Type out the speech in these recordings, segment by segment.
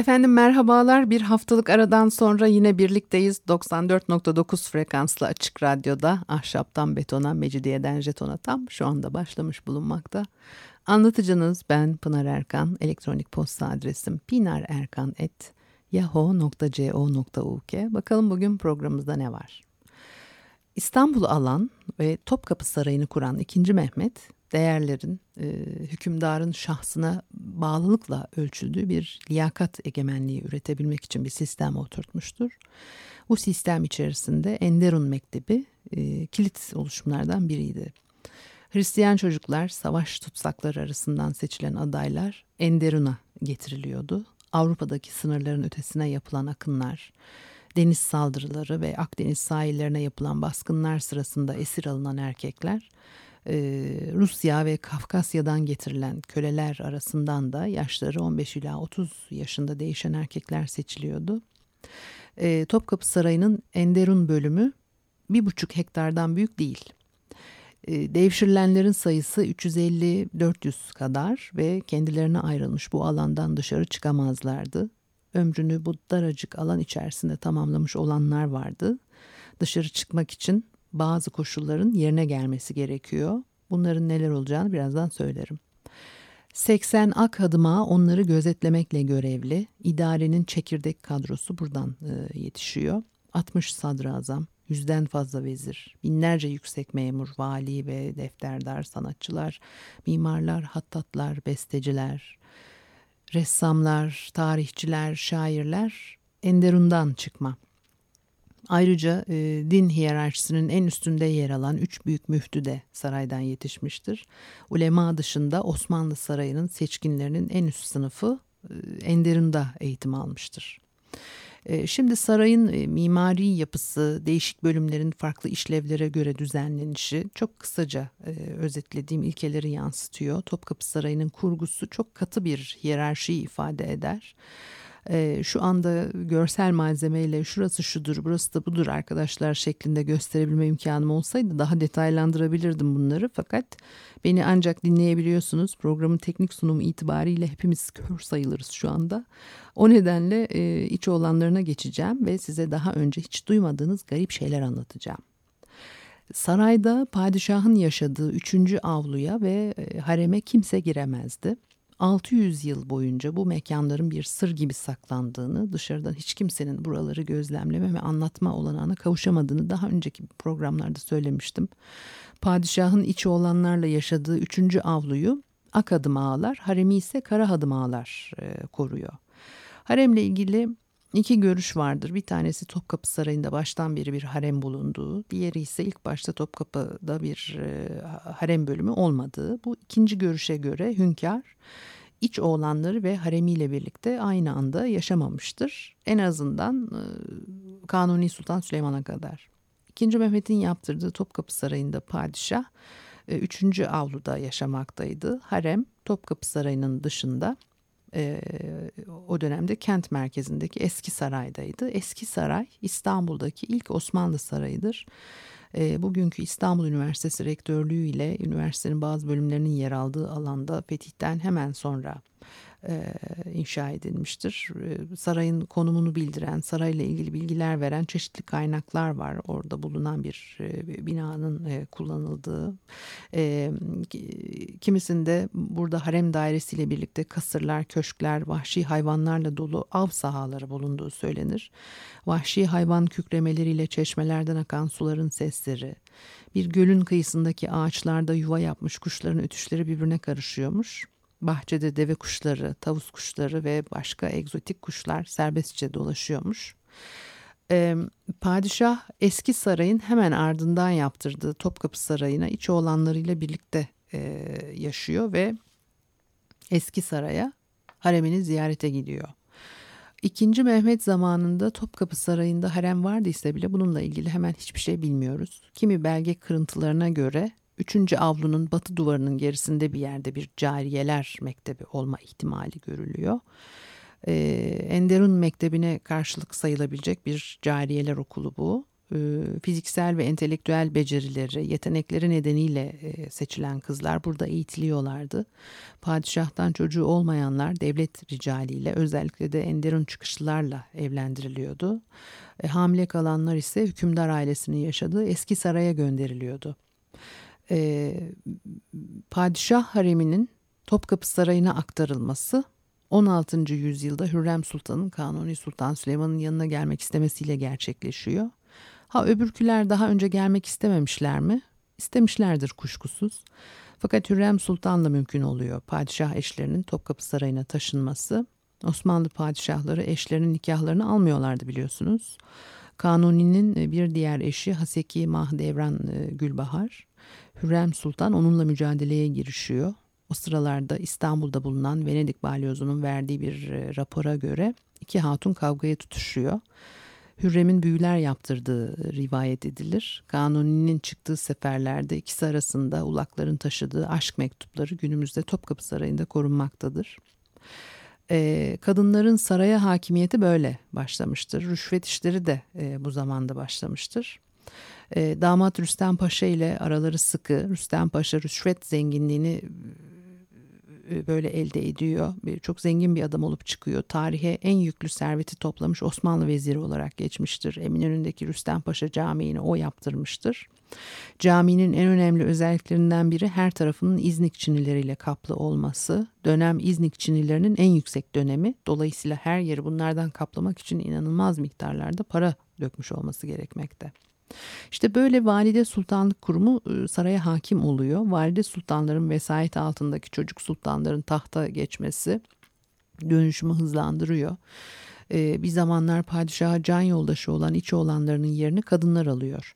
Efendim merhabalar. Bir haftalık aradan sonra yine birlikteyiz. 94.9 frekanslı açık radyoda ahşaptan betona, mecidiyeden jetona tam şu anda başlamış bulunmakta. Anlatıcınız ben Pınar Erkan. Elektronik posta adresim pinarerkan.yahoo.co.uk Bakalım bugün programımızda ne var? İstanbul'u alan ve Topkapı Sarayı'nı kuran 2. Mehmet değerlerin e, hükümdarın şahsına bağlılıkla ölçüldüğü bir liyakat egemenliği üretebilmek için bir sistem oturtmuştur. Bu sistem içerisinde Enderun Mektebi e, kilit oluşumlardan biriydi. Hristiyan çocuklar savaş tutsakları arasından seçilen adaylar Enderun'a getiriliyordu. Avrupa'daki sınırların ötesine yapılan akınlar, deniz saldırıları ve Akdeniz sahillerine yapılan baskınlar sırasında esir alınan erkekler e, Rusya ve Kafkasya'dan getirilen köleler arasından da yaşları 15 ila 30 yaşında değişen erkekler seçiliyordu. E, Topkapı Sarayı'nın Enderun bölümü bir buçuk hektardan büyük değil. E, devşirilenlerin sayısı 350-400 kadar ve kendilerine ayrılmış bu alandan dışarı çıkamazlardı. Ömrünü bu daracık alan içerisinde tamamlamış olanlar vardı. Dışarı çıkmak için bazı koşulların yerine gelmesi gerekiyor. Bunların neler olacağını birazdan söylerim. 80 ak adıma onları gözetlemekle görevli. İdarenin çekirdek kadrosu buradan e, yetişiyor. 60 sadrazam, yüzden fazla vezir, binlerce yüksek memur, vali ve defterdar sanatçılar, mimarlar, hattatlar, besteciler, ressamlar, tarihçiler, şairler Enderun'dan çıkma. Ayrıca e, din hiyerarşisinin en üstünde yer alan üç büyük müftü de saraydan yetişmiştir. Ulema dışında Osmanlı Sarayı'nın seçkinlerinin en üst sınıfı e, Enderun'da eğitim almıştır. E, şimdi sarayın e, mimari yapısı, değişik bölümlerin farklı işlevlere göre düzenlenişi çok kısaca e, özetlediğim ilkeleri yansıtıyor. Topkapı Sarayı'nın kurgusu çok katı bir hiyerarşiyi ifade eder şu anda görsel malzemeyle şurası şudur burası da budur arkadaşlar şeklinde gösterebilme imkanım olsaydı daha detaylandırabilirdim bunları fakat beni ancak dinleyebiliyorsunuz programın teknik sunumu itibariyle hepimiz kör sayılırız şu anda o nedenle iç olanlarına geçeceğim ve size daha önce hiç duymadığınız garip şeyler anlatacağım. Sarayda padişahın yaşadığı üçüncü avluya ve hareme kimse giremezdi. 600 yıl boyunca bu mekanların bir sır gibi saklandığını, dışarıdan hiç kimsenin buraları gözlemleme ve anlatma olanağına kavuşamadığını daha önceki programlarda söylemiştim. Padişahın içi olanlarla yaşadığı üçüncü avluyu Akadım ağalar, haremi ise Karahadım ağalar e, koruyor. Haremle ilgili iki görüş vardır. Bir tanesi Topkapı Sarayı'nda baştan beri bir harem bulunduğu, diğeri ise ilk başta Topkapı'da bir e, harem bölümü olmadığı. Bu ikinci görüşe göre hünkâr iç oğlanları ve haremiyle birlikte aynı anda yaşamamıştır. En azından e, Kanuni Sultan Süleyman'a kadar. İkinci Mehmet'in yaptırdığı Topkapı Sarayı'nda padişah e, üçüncü avluda yaşamaktaydı. Harem Topkapı Sarayı'nın dışında e, o dönemde kent merkezindeki eski saraydaydı. Eski saray İstanbul'daki ilk Osmanlı sarayıdır. E, bugünkü İstanbul Üniversitesi rektörlüğü ile üniversitenin bazı bölümlerinin yer aldığı alanda fetihten hemen sonra e, inşa edilmiştir. E, sarayın konumunu bildiren, sarayla ilgili bilgiler veren çeşitli kaynaklar var. Orada bulunan bir e, binanın e, kullanıldığı. E, kimisinde burada harem dairesiyle birlikte kasırlar, köşkler, vahşi hayvanlarla dolu av sahaları bulunduğu söylenir. Vahşi hayvan kükremeleriyle çeşmelerden akan suların sesleri, bir gölün kıyısındaki ağaçlarda yuva yapmış kuşların ötüşleri birbirine karışıyormuş. Bahçede deve kuşları, tavus kuşları ve başka egzotik kuşlar serbestçe dolaşıyormuş. Ee, padişah eski sarayın hemen ardından yaptırdığı Topkapı Sarayı'na iç oğlanlarıyla birlikte e, yaşıyor ve eski saraya haremini ziyarete gidiyor. İkinci Mehmet zamanında Topkapı Sarayı'nda harem vardıysa bile bununla ilgili hemen hiçbir şey bilmiyoruz. Kimi belge kırıntılarına göre 3. avlunun batı duvarının gerisinde bir yerde bir cariyeler mektebi olma ihtimali görülüyor. Ee, Enderun Mektebi'ne karşılık sayılabilecek bir cariyeler okulu bu. Ee, fiziksel ve entelektüel becerileri, yetenekleri nedeniyle e, seçilen kızlar burada eğitiliyorlardı. Padişahtan çocuğu olmayanlar devlet ricaliyle özellikle de Enderun çıkışlılarla evlendiriliyordu. E, hamile kalanlar ise hükümdar ailesinin yaşadığı eski saraya gönderiliyordu. E, padişah hareminin Topkapı Sarayı'na aktarılması 16. yüzyılda Hürrem Sultan'ın Kanuni Sultan Süleyman'ın yanına gelmek istemesiyle gerçekleşiyor. Ha öbürküler daha önce gelmek istememişler mi? İstemişlerdir kuşkusuz. Fakat Hürrem Sultan'la mümkün oluyor padişah eşlerinin Topkapı Sarayı'na taşınması. Osmanlı padişahları eşlerinin nikahlarını almıyorlardı biliyorsunuz. Kanuni'nin bir diğer eşi Haseki Mahdevran e, Gülbahar. Hürrem Sultan onunla mücadeleye girişiyor. O sıralarda İstanbul'da bulunan Venedik balyozunun verdiği bir e, rapora göre iki hatun kavgaya tutuşuyor. Hürrem'in büyüler yaptırdığı rivayet edilir. Kanuni'nin çıktığı seferlerde ikisi arasında ulakların taşıdığı aşk mektupları günümüzde Topkapı Sarayı'nda korunmaktadır. Ee, kadınların saraya hakimiyeti böyle başlamıştır. Rüşvet işleri de e, bu zamanda başlamıştır. E, damat Rüstem Paşa ile araları sıkı. Rüstem Paşa rüşvet zenginliğini e, böyle elde ediyor. Çok zengin bir adam olup çıkıyor. Tarihe en yüklü serveti toplamış Osmanlı veziri olarak geçmiştir. Eminönü'ndeki Rüstem Paşa Camii'ni o yaptırmıştır. Caminin en önemli özelliklerinden biri her tarafının İznik çinileriyle kaplı olması. Dönem İznik çinilerinin en yüksek dönemi. Dolayısıyla her yeri bunlardan kaplamak için inanılmaz miktarlarda para dökmüş olması gerekmekte. İşte böyle valide sultanlık kurumu ıı, saraya hakim oluyor. Valide sultanların vesayet altındaki çocuk sultanların tahta geçmesi dönüşümü hızlandırıyor. Ee, bir zamanlar padişaha can yoldaşı olan iç oğlanlarının yerini kadınlar alıyor.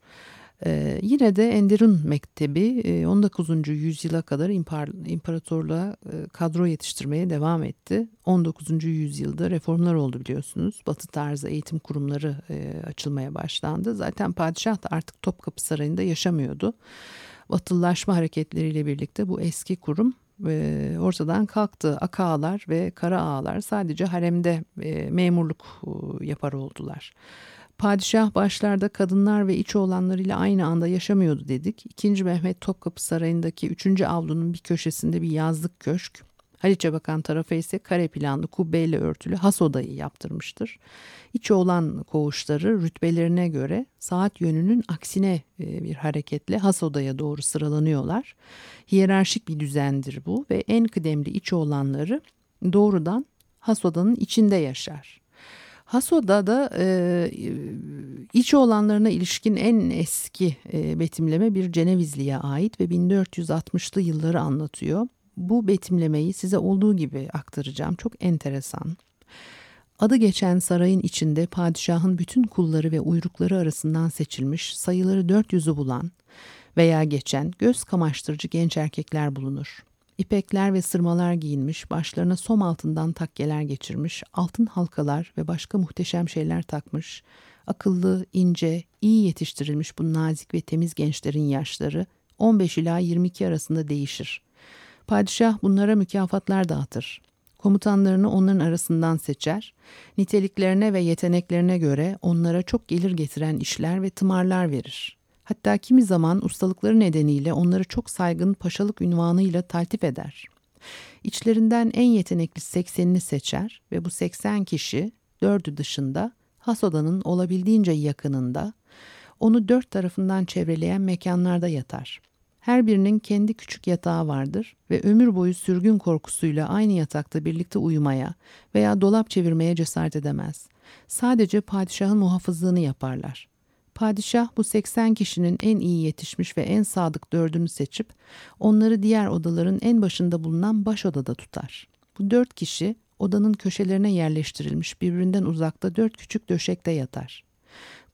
Ee, yine de Enderun Mektebi 19. E, yüzyıla kadar impar, imparatorluğa e, kadro yetiştirmeye devam etti. 19. yüzyılda reformlar oldu biliyorsunuz. Batı tarzı eğitim kurumları e, açılmaya başlandı. Zaten padişah da artık Topkapı Sarayı'nda yaşamıyordu. Batılılaşma hareketleriyle birlikte bu eski kurum ortadan kalktı. Aka ağalar ve kara ağalar sadece haremde memurluk yapar oldular. Padişah başlarda kadınlar ve iç oğlanlarıyla aynı anda yaşamıyordu dedik. İkinci Mehmet Topkapı Sarayı'ndaki üçüncü avlunun bir köşesinde bir yazlık köşk. Haliç'e bakan tarafa ise kare planlı kubbeyle örtülü has odayı yaptırmıştır. İç oğlan koğuşları rütbelerine göre saat yönünün aksine e, bir hareketle has odaya doğru sıralanıyorlar. Hiyerarşik bir düzendir bu ve en kıdemli iç oğlanları doğrudan has odanın içinde yaşar. Haso'da da e, iç olanlarına ilişkin en eski e, betimleme bir Cenevizli'ye ait ve 1460'lı yılları anlatıyor. Bu betimlemeyi size olduğu gibi aktaracağım. Çok enteresan. Adı geçen sarayın içinde padişahın bütün kulları ve uyrukları arasından seçilmiş sayıları 400'ü bulan veya geçen göz kamaştırıcı genç erkekler bulunur. İpekler ve sırmalar giyinmiş, başlarına som altından takkeler geçirmiş, altın halkalar ve başka muhteşem şeyler takmış, akıllı, ince, iyi yetiştirilmiş bu nazik ve temiz gençlerin yaşları 15 ila 22 arasında değişir. Padişah bunlara mükafatlar dağıtır. Komutanlarını onların arasından seçer, niteliklerine ve yeteneklerine göre onlara çok gelir getiren işler ve tımarlar verir. Hatta kimi zaman ustalıkları nedeniyle onları çok saygın paşalık ünvanıyla taltif eder. İçlerinden en yetenekli seksenini seçer ve bu seksen kişi dördü dışında Hasodan'ın olabildiğince yakınında onu dört tarafından çevreleyen mekanlarda yatar. Her birinin kendi küçük yatağı vardır ve ömür boyu sürgün korkusuyla aynı yatakta birlikte uyumaya veya dolap çevirmeye cesaret edemez. Sadece padişahın muhafızlığını yaparlar. Padişah bu 80 kişinin en iyi yetişmiş ve en sadık dördünü seçip onları diğer odaların en başında bulunan baş odada tutar. Bu dört kişi odanın köşelerine yerleştirilmiş birbirinden uzakta dört küçük döşekte yatar.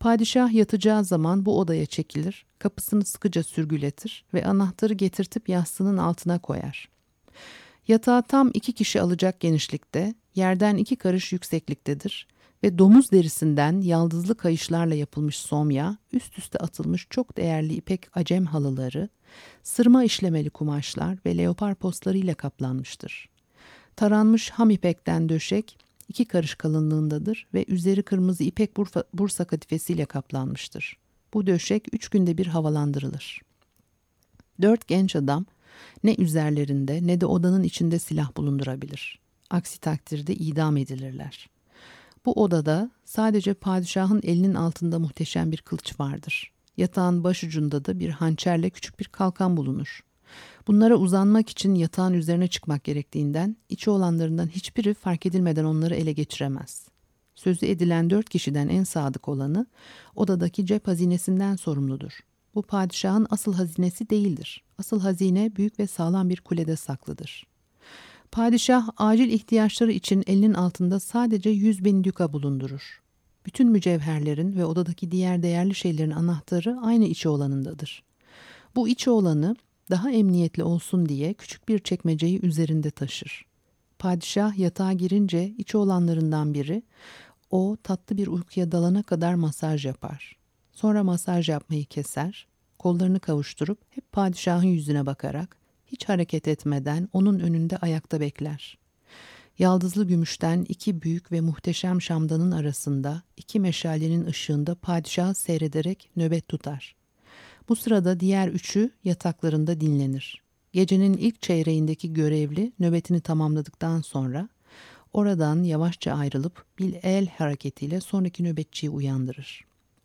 Padişah yatacağı zaman bu odaya çekilir, kapısını sıkıca sürgületir ve anahtarı getirtip yastığının altına koyar. Yatağı tam iki kişi alacak genişlikte, yerden iki karış yüksekliktedir ve domuz derisinden yaldızlı kayışlarla yapılmış somya, üst üste atılmış çok değerli ipek acem halıları, sırma işlemeli kumaşlar ve leopar postlarıyla kaplanmıştır. Taranmış ham ipekten döşek, iki karış kalınlığındadır ve üzeri kırmızı ipek burfa, bursa katifesiyle kaplanmıştır. Bu döşek üç günde bir havalandırılır. Dört genç adam ne üzerlerinde ne de odanın içinde silah bulundurabilir. Aksi takdirde idam edilirler. Bu odada sadece padişahın elinin altında muhteşem bir kılıç vardır. Yatağın başucunda da bir hançerle küçük bir kalkan bulunur. Bunlara uzanmak için yatağın üzerine çıkmak gerektiğinden içi olanlarından hiçbiri fark edilmeden onları ele geçiremez. Sözü edilen dört kişiden en sadık olanı odadaki cep hazinesinden sorumludur. Bu padişahın asıl hazinesi değildir. Asıl hazine büyük ve sağlam bir kulede saklıdır. Padişah acil ihtiyaçları için elinin altında sadece yüz bin düka bulundurur. Bütün mücevherlerin ve odadaki diğer değerli şeylerin anahtarı aynı içi olanındadır. Bu içi olanı daha emniyetli olsun diye küçük bir çekmeceyi üzerinde taşır. Padişah yatağa girince içi olanlarından biri o tatlı bir uykuya dalana kadar masaj yapar. Sonra masaj yapmayı keser, kollarını kavuşturup hep padişahın yüzüne bakarak hiç hareket etmeden onun önünde ayakta bekler. Yaldızlı gümüşten iki büyük ve muhteşem şamdanın arasında iki meşalenin ışığında padişahı seyrederek nöbet tutar. Bu sırada diğer üçü yataklarında dinlenir. Gecenin ilk çeyreğindeki görevli nöbetini tamamladıktan sonra oradan yavaşça ayrılıp bir el hareketiyle sonraki nöbetçiyi uyandırır.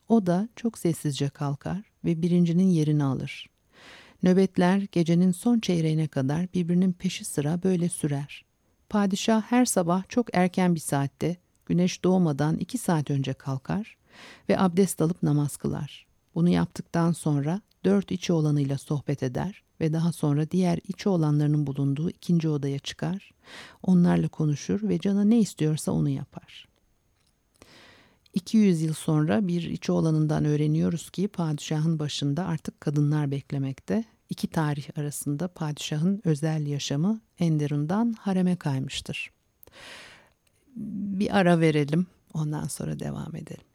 O da çok sessizce kalkar ve birincinin yerini alır. Nöbetler gecenin son çeyreğine kadar birbirinin peşi sıra böyle sürer. Padişah her sabah çok erken bir saatte, güneş doğmadan iki saat önce kalkar ve abdest alıp namaz kılar. Bunu yaptıktan sonra dört içi olanıyla sohbet eder ve daha sonra diğer içi olanlarının bulunduğu ikinci odaya çıkar, onlarla konuşur ve cana ne istiyorsa onu yapar.'' 200 yıl sonra bir içi olanından öğreniyoruz ki padişahın başında artık kadınlar beklemekte. İki tarih arasında padişahın özel yaşamı Enderun'dan hareme kaymıştır. Bir ara verelim ondan sonra devam edelim.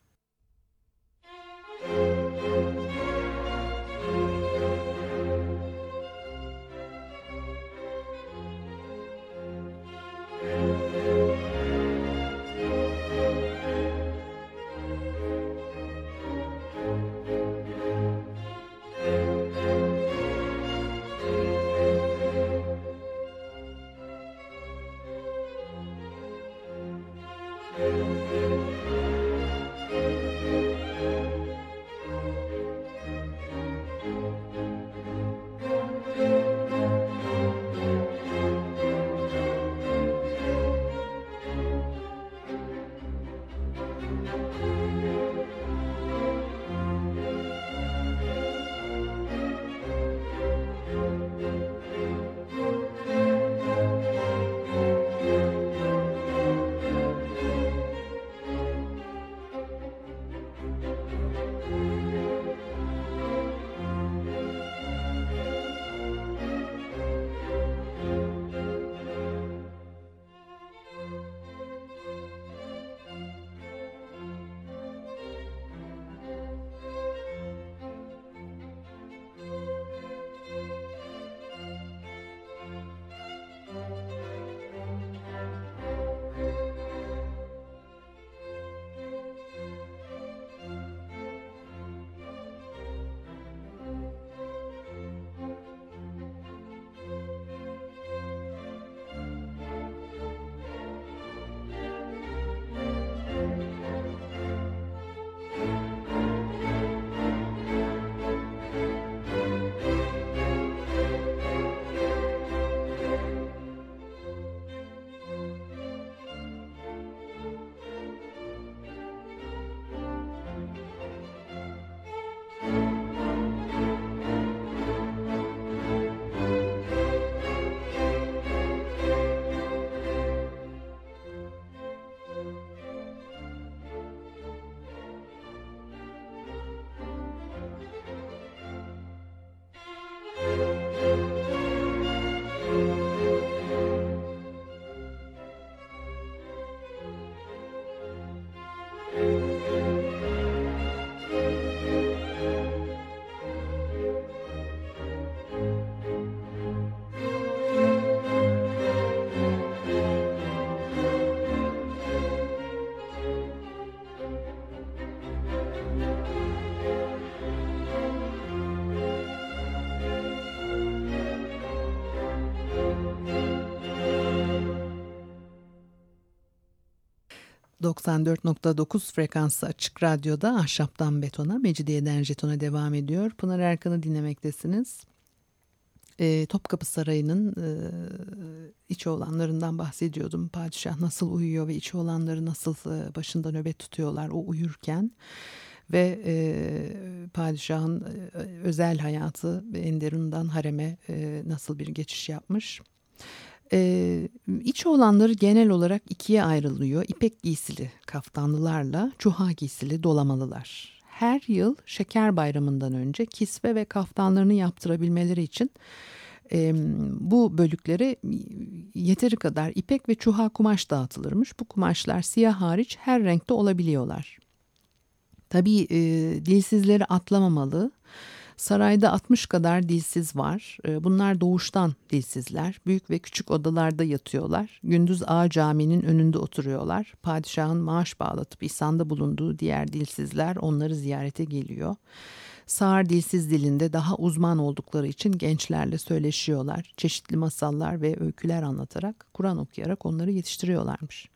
94.9 frekansı açık radyoda ahşaptan betona, mecidiyeden jetona devam ediyor. Pınar Erkan'ı dinlemektesiniz. E, Topkapı Sarayı'nın e, içi olanlarından bahsediyordum. Padişah nasıl uyuyor ve içi olanları nasıl e, başında nöbet tutuyorlar o uyurken. Ve e, padişahın e, özel hayatı Enderun'dan hareme e, nasıl bir geçiş yapmış. Ee, iç olanları genel olarak ikiye ayrılıyor. İpek giysili kaftanlılarla çuha giysili dolamalılar. Her yıl şeker bayramından önce kisve ve kaftanlarını yaptırabilmeleri için e, bu bölüklere yeteri kadar ipek ve çuha kumaş dağıtılırmış. Bu kumaşlar siyah hariç her renkte olabiliyorlar. Tabii e, dilsizleri atlamamalı. Sarayda 60 kadar dilsiz var. Ee, bunlar doğuştan dilsizler. Büyük ve küçük odalarda yatıyorlar. Gündüz Ağa Camii'nin önünde oturuyorlar. Padişahın maaş bağlatıp ihsanda bulunduğu diğer dilsizler onları ziyarete geliyor. Sağır dilsiz dilinde daha uzman oldukları için gençlerle söyleşiyorlar. Çeşitli masallar ve öyküler anlatarak, Kur'an okuyarak onları yetiştiriyorlarmış.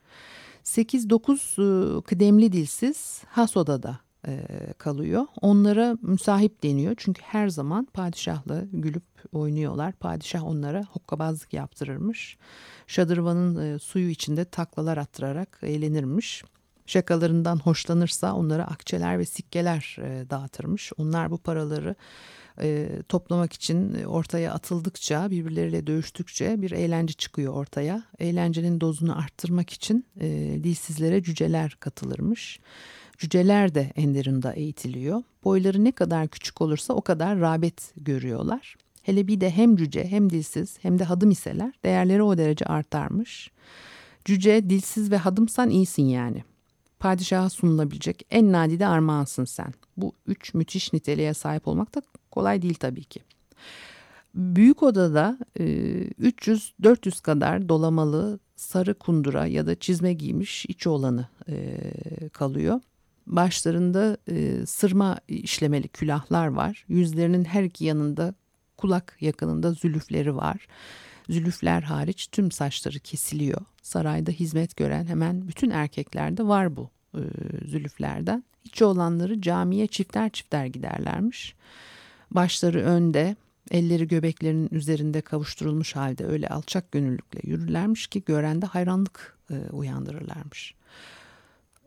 8-9 ıı, kıdemli dilsiz has odada e, kalıyor. Onlara müsahip deniyor çünkü her zaman padişahla gülüp oynuyorlar. Padişah onlara hokkabazlık yaptırırmış. Şadırvanın e, suyu içinde taklalar attırarak eğlenirmiş. Şakalarından hoşlanırsa onlara akçeler ve sikkeler e, dağıtırmış. Onlar bu paraları e, toplamak için ortaya atıldıkça birbirleriyle dövüştükçe bir eğlence çıkıyor ortaya. Eğlencenin dozunu arttırmak için e, dilsizlere cüceler katılırmış. Cüceler de Enderun'da eğitiliyor. Boyları ne kadar küçük olursa o kadar rağbet görüyorlar. Hele bir de hem cüce hem dilsiz hem de hadım iseler değerleri o derece artarmış. Cüce, dilsiz ve hadımsan iyisin yani. Padişaha sunulabilecek en nadide armağansın sen. Bu üç müthiş niteliğe sahip olmak da kolay değil tabii ki. Büyük odada 300-400 kadar dolamalı sarı kundura ya da çizme giymiş iç olanı kalıyor. Başlarında e, sırma işlemeli külahlar var. Yüzlerinin her iki yanında kulak yakınında zülüfleri var. Zülüfler hariç tüm saçları kesiliyor. Sarayda hizmet gören hemen bütün erkeklerde var bu e, zülüflerden. İç olanları camiye çifter çifter giderlermiş. Başları önde, elleri göbeklerinin üzerinde kavuşturulmuş halde öyle alçak gönüllükle yürürlermiş ki görende hayranlık e, uyandırırlarmış.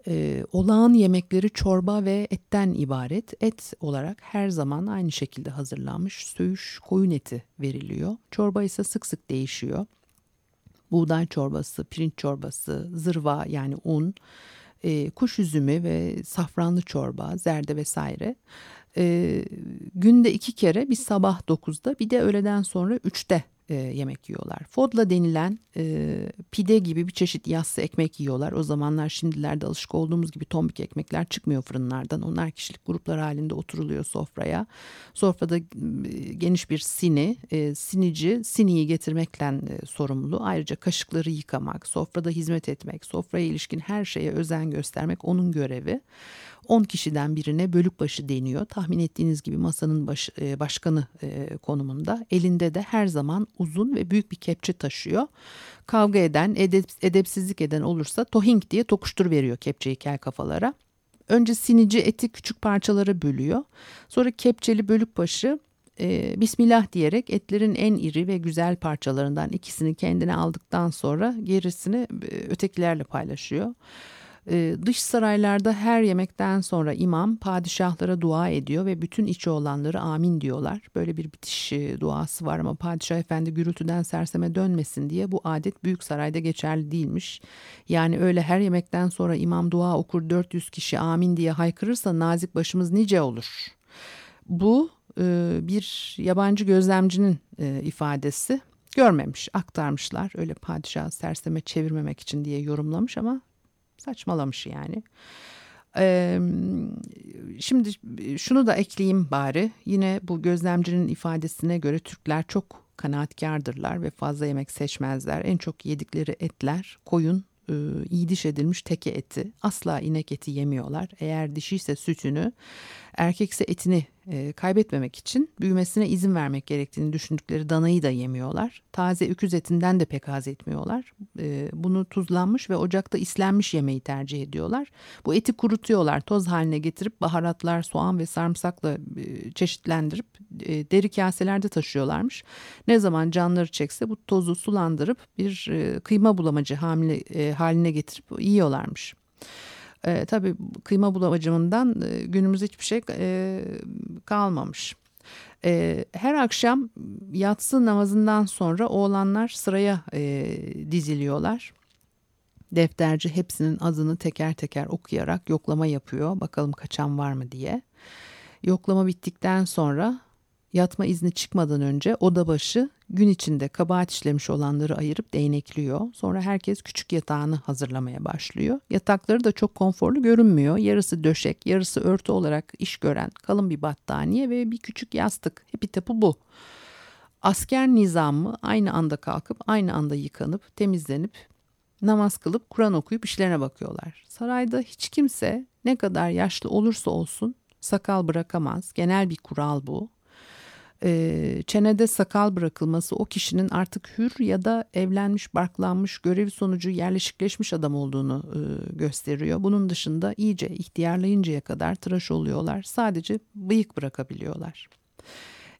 E, olağan yemekleri çorba ve etten ibaret. Et olarak her zaman aynı şekilde hazırlanmış söğüş koyun eti veriliyor. Çorba ise sık sık değişiyor. Buğday çorbası, pirinç çorbası, zırva yani un, e, kuş üzümü ve safranlı çorba, zerde vesaire. E, günde iki kere bir sabah 9'da bir de öğleden sonra 3'te e, yemek yiyorlar. Fodla denilen e, pide gibi bir çeşit yassı ekmek yiyorlar. O zamanlar şimdilerde alışık olduğumuz gibi tombik ekmekler çıkmıyor fırınlardan. Onlar kişilik gruplar halinde oturuluyor sofraya. Sofrada e, geniş bir sini, e, sinici siniyi getirmekle e, sorumlu. Ayrıca kaşıkları yıkamak, sofrada hizmet etmek, sofraya ilişkin her şeye özen göstermek onun görevi. 10 kişiden birine bölük başı deniyor. Tahmin ettiğiniz gibi masanın baş, e, başkanı e, konumunda. Elinde de her zaman uzun ve büyük bir kepçe taşıyor. Kavga eden, edep, edepsizlik eden olursa tohing diye tokuştur veriyor kepçeyi kel kafalara. Önce sinici eti küçük parçalara bölüyor. Sonra kepçeli bölük başı e, Bismillah diyerek etlerin en iri ve güzel parçalarından ikisini kendine aldıktan sonra gerisini e, ötekilerle paylaşıyor. Ee, dış saraylarda her yemekten sonra imam padişahlara dua ediyor ve bütün içi olanları amin diyorlar. Böyle bir bitiş e, duası var ama padişah efendi gürültüden serseme dönmesin diye bu adet büyük sarayda geçerli değilmiş. Yani öyle her yemekten sonra imam dua okur 400 kişi amin diye haykırırsa nazik başımız nice olur. Bu e, bir yabancı gözlemcinin e, ifadesi görmemiş aktarmışlar öyle padişah serseme çevirmemek için diye yorumlamış ama Saçmalamış yani. Ee, şimdi şunu da ekleyeyim bari. Yine bu gözlemcinin ifadesine göre Türkler çok kanaatkardırlar ve fazla yemek seçmezler. En çok yedikleri etler koyun, e, iyi diş edilmiş teke eti. Asla inek eti yemiyorlar. Eğer dişiyse sütünü, erkekse etini e, kaybetmemek için büyümesine izin vermek gerektiğini düşündükleri danayı da yemiyorlar. Taze öküz etinden de pek haz etmiyorlar. E, bunu tuzlanmış ve ocakta islenmiş yemeği tercih ediyorlar. Bu eti kurutuyorlar, toz haline getirip baharatlar, soğan ve sarımsakla e, çeşitlendirip deri kaselerde taşıyorlarmış. Ne zaman canları çekse bu tozu sulandırıp bir kıyma bulamacı haline getirip yiyorlarmış. E, tabii kıyma bulamacımından e, günümüzde hiçbir şey e, kalmamış. E, her akşam yatsı namazından sonra oğlanlar sıraya e, diziliyorlar. Defterci hepsinin adını teker teker okuyarak yoklama yapıyor. Bakalım kaçan var mı diye. Yoklama bittikten sonra yatma izni çıkmadan önce oda başı gün içinde kabahat işlemiş olanları ayırıp değnekliyor. Sonra herkes küçük yatağını hazırlamaya başlıyor. Yatakları da çok konforlu görünmüyor. Yarısı döşek, yarısı örtü olarak iş gören kalın bir battaniye ve bir küçük yastık. Hepi tapu bu. Asker nizamı aynı anda kalkıp aynı anda yıkanıp temizlenip namaz kılıp Kur'an okuyup işlerine bakıyorlar. Sarayda hiç kimse ne kadar yaşlı olursa olsun sakal bırakamaz. Genel bir kural bu e, çenede sakal bırakılması o kişinin artık hür ya da evlenmiş, barklanmış, görevi sonucu yerleşikleşmiş adam olduğunu e, gösteriyor. Bunun dışında iyice ihtiyarlayıncaya kadar tıraş oluyorlar. Sadece bıyık bırakabiliyorlar.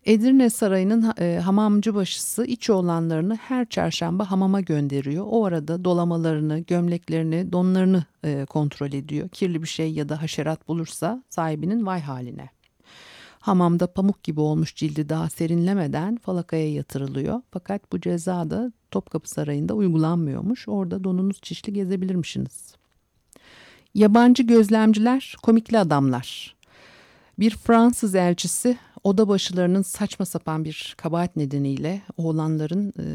Edirne Sarayı'nın e, hamamcı başısı iç oğlanlarını her çarşamba hamama gönderiyor. O arada dolamalarını, gömleklerini, donlarını e, kontrol ediyor. Kirli bir şey ya da haşerat bulursa sahibinin vay haline. Hamamda pamuk gibi olmuş cildi daha serinlemeden falakaya yatırılıyor. Fakat bu ceza da Topkapı Sarayı'nda uygulanmıyormuş. Orada donunuz çişli gezebilirmişsiniz. Yabancı gözlemciler komikli adamlar. Bir Fransız elçisi oda başılarının saçma sapan bir kabahat nedeniyle oğlanların e,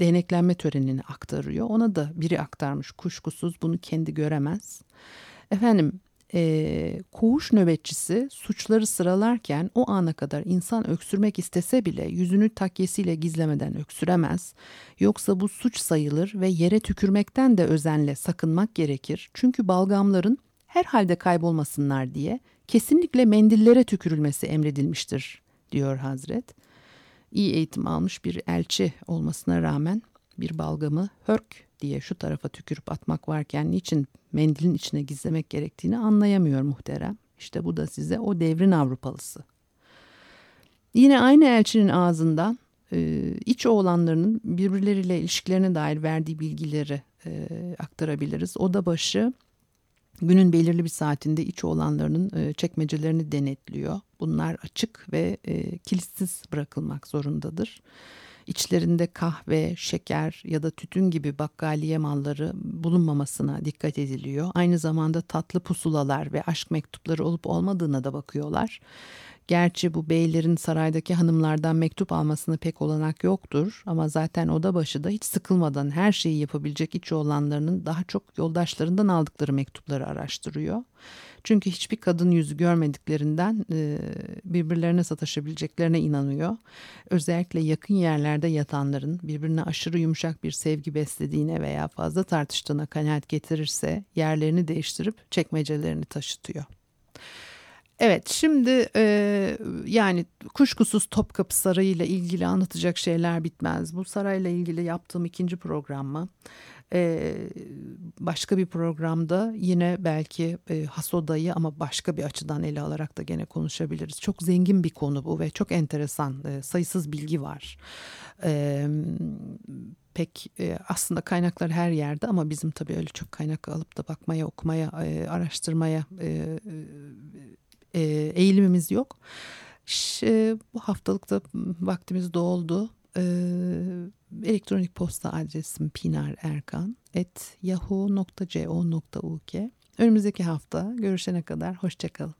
deneklenme törenini aktarıyor. Ona da biri aktarmış kuşkusuz bunu kendi göremez. Efendim e, koğuş nöbetçisi suçları sıralarken o ana kadar insan öksürmek istese bile yüzünü takyesiyle gizlemeden öksüremez. Yoksa bu suç sayılır ve yere tükürmekten de özenle sakınmak gerekir. Çünkü balgamların herhalde kaybolmasınlar diye kesinlikle mendillere tükürülmesi emredilmiştir diyor Hazret. İyi eğitim almış bir elçi olmasına rağmen bir balgamı hörk diye şu tarafa tükürüp atmak varken niçin mendilin içine gizlemek gerektiğini anlayamıyor muhterem. İşte bu da size o devrin Avrupalısı. Yine aynı elçinin ağzından e, iç oğlanlarının birbirleriyle ilişkilerine dair verdiği bilgileri e, aktarabiliriz. Oda başı günün belirli bir saatinde iç oğlanlarının e, çekmecelerini denetliyor. Bunlar açık ve kilitsiz bırakılmak zorundadır. İçlerinde kahve, şeker ya da tütün gibi bakkaliye malları bulunmamasına dikkat ediliyor. Aynı zamanda tatlı pusulalar ve aşk mektupları olup olmadığına da bakıyorlar. Gerçi bu beylerin saraydaki hanımlardan mektup almasını pek olanak yoktur ama zaten oda başı da hiç sıkılmadan her şeyi yapabilecek iç oğlanlarının daha çok yoldaşlarından aldıkları mektupları araştırıyor. Çünkü hiçbir kadın yüzü görmediklerinden e, birbirlerine sataşabileceklerine inanıyor. Özellikle yakın yerlerde yatanların birbirine aşırı yumuşak bir sevgi beslediğine veya fazla tartıştığına kanaat getirirse yerlerini değiştirip çekmecelerini taşıtıyor. Evet şimdi e, yani kuşkusuz Topkapı Sarayı ile ilgili anlatacak şeyler bitmez. Bu sarayla ilgili yaptığım ikinci program mı? E, başka bir programda yine belki e, Hasoda'yı ama başka bir açıdan ele alarak da gene konuşabiliriz. Çok zengin bir konu bu ve çok enteresan e, sayısız bilgi var. E, pek e, aslında kaynaklar her yerde ama bizim tabii öyle çok kaynak alıp da bakmaya, okumaya, e, araştırmaya e, e, eğilimimiz yok. Ş, bu haftalıkta vaktimiz doldu. E, elektronik posta adresim pinarerkan.yahoo.co.uk Önümüzdeki hafta görüşene kadar hoşçakalın.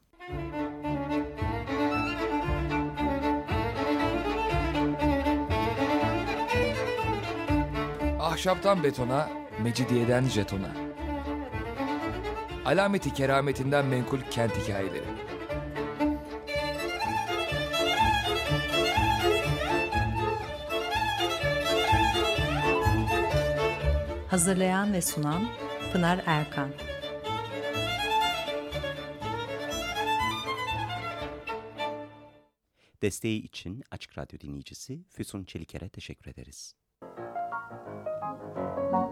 Ahşaptan betona, mecidiyeden jetona. Alameti kerametinden menkul kent hikayeleri. Hazırlayan ve sunan Pınar Erkan. Desteği için Açık Radyo dinleyicisi Füsun Çeliker'e teşekkür ederiz. Müzik